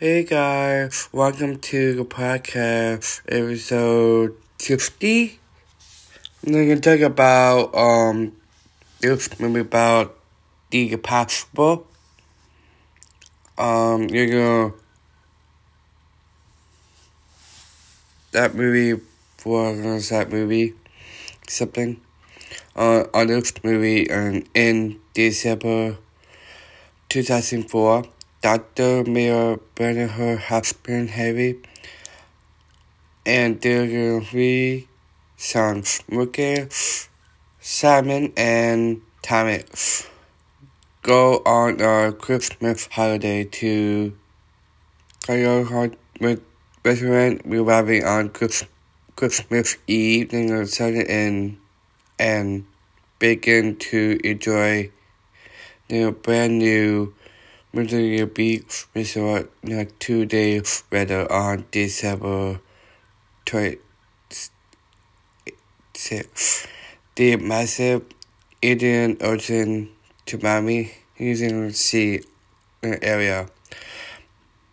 Hey guys, welcome to the podcast episode 60. I'm gonna talk about um this movie about the impossible. Um, you're gonna that movie was that movie something uh, on this movie um, in December 2004. Dr. Mira Brenner, her husband heavy, and their three sons, Mookie, Simon, and Thomas, go on a Christmas holiday to Cairo restaurant, arriving on Christmas Eve in the southern and, and begin to enjoy their brand new Virginia Beach Resort like two days later on December 26. The massive Indian Ocean tsunami using the sea area.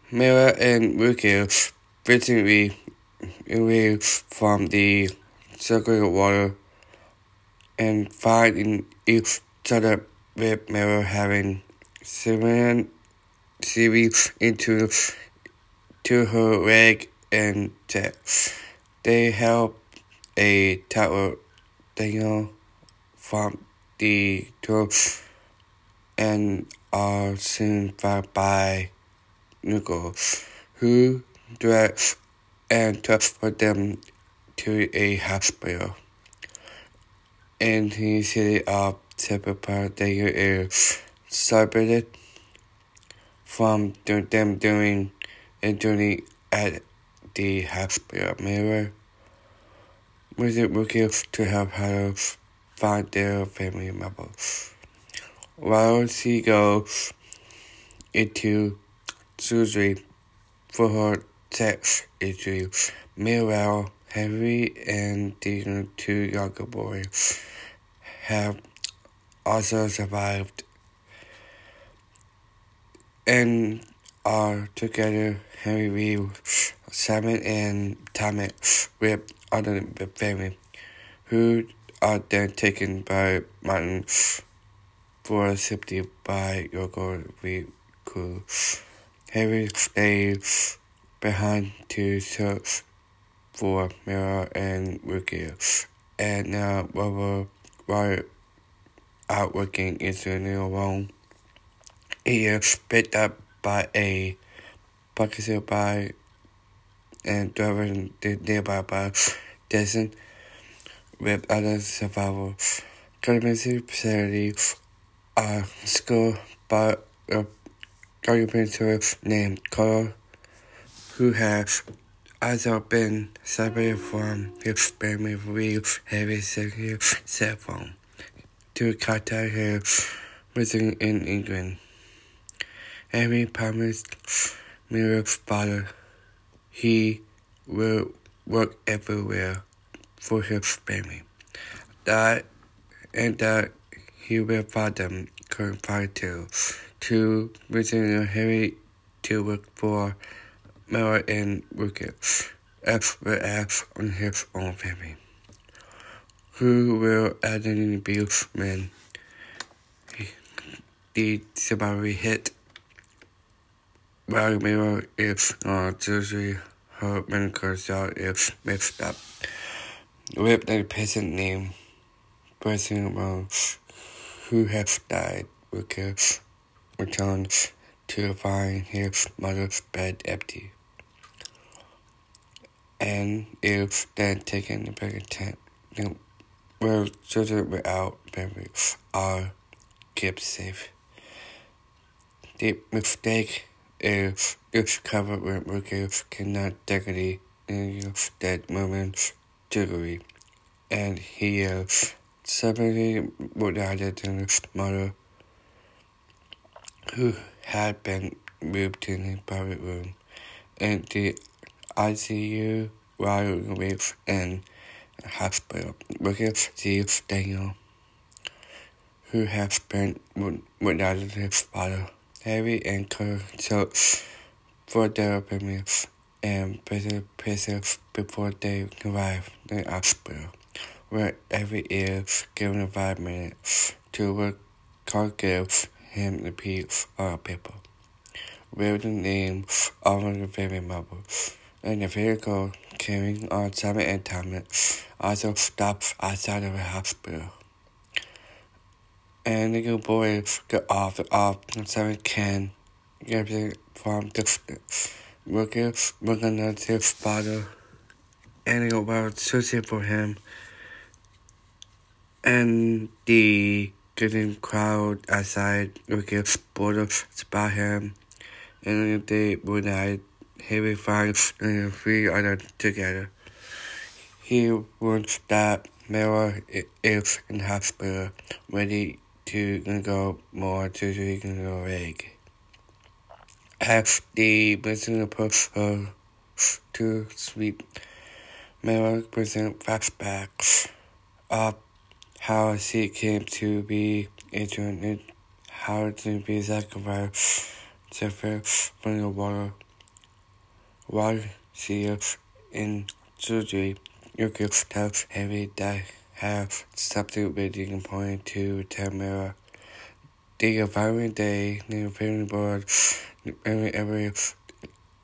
Mira and Rukir recently away from the circular water and finding each other with Mira having seven series into to her leg and jet. They help a tower Daniel from the door and are soon found by Nugo, who directs and transport them to a hospital. In the city of Sepapa, Daniel is celebrated from them doing uh, a journey at the hospital mirror. Music workers to help her find their family members. While she goes into surgery for her sex issues, meanwhile, Henry and the two younger boys have also survived and are together Henry Reeve, Simon and Thomas with other family, who are then taken by Martin for safety by Yoko Riku. Harry stays behind to search for Mira and Ricky, and now Robert while out working is in a home. Is picked up by a bucket by and driven nearby by Jason with other survivors. Clemency facility a uh, school by a uh, documentary named Karl, who has also been separated from his family with heavy secure cell phone to contact her living in England. Henry promised Mira's father he will work everywhere for his family. That and that he will find them confided to visit Harry to work for Mara and Wicked, as well as on his own family. Who will identify be when the survivor hit while Mira is on surgery, her medical chart is mixed up. With the patient name person who has died? Because returns to find his mother's bed empty. And is then taken to tent where children without parents are kept safe. The mistake is discovered when workers cannot directly use that moment's jewelry, and he is suddenly without than his mother, who had been moved to the private room, and the ICU while with in hospital. Workers sees Daniel, who has been without his father. Harry and Kurt for their premiere and prison before they arrive in the hospital, where every year given five minutes to give him the piece of paper with the name of the family member. And the vehicle carrying on Simon and Thomas also stops outside of the hospital. And the little boy get off the off Simon can get it from the Looking looking at his father and the world searching for him. And the getting crowd outside looking bored about him. And they would have heavy fights and the three other together. He wants that Mara is in hospital, ready can go more two three can go egg. As the listener puts her to sleep, Mara present flashbacks of uh, how she came to be injured, how to be sacrificed, suffer from the water. While she is in surgery, you can tell heavy that have something really important to tell Mara. The following day, the family board every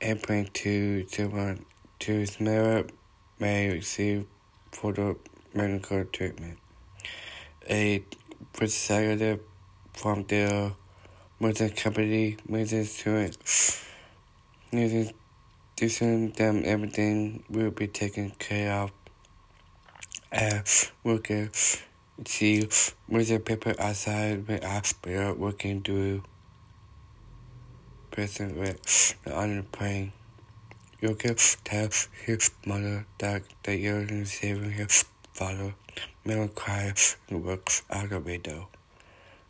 airplane to to to Mara may receive further medical treatment. A representative from the Merchant Company message to it, using them everything will be taken care of as workers see with the paper outside the hospital working through present with the plane. Yoga tells his mother that they are saving his father. Mel cries and works out the window.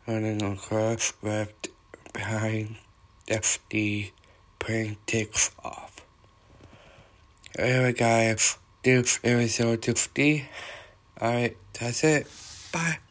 Running cars left behind as the plane takes off. Alright guys, this episode 60. Alright, that's it. Bye.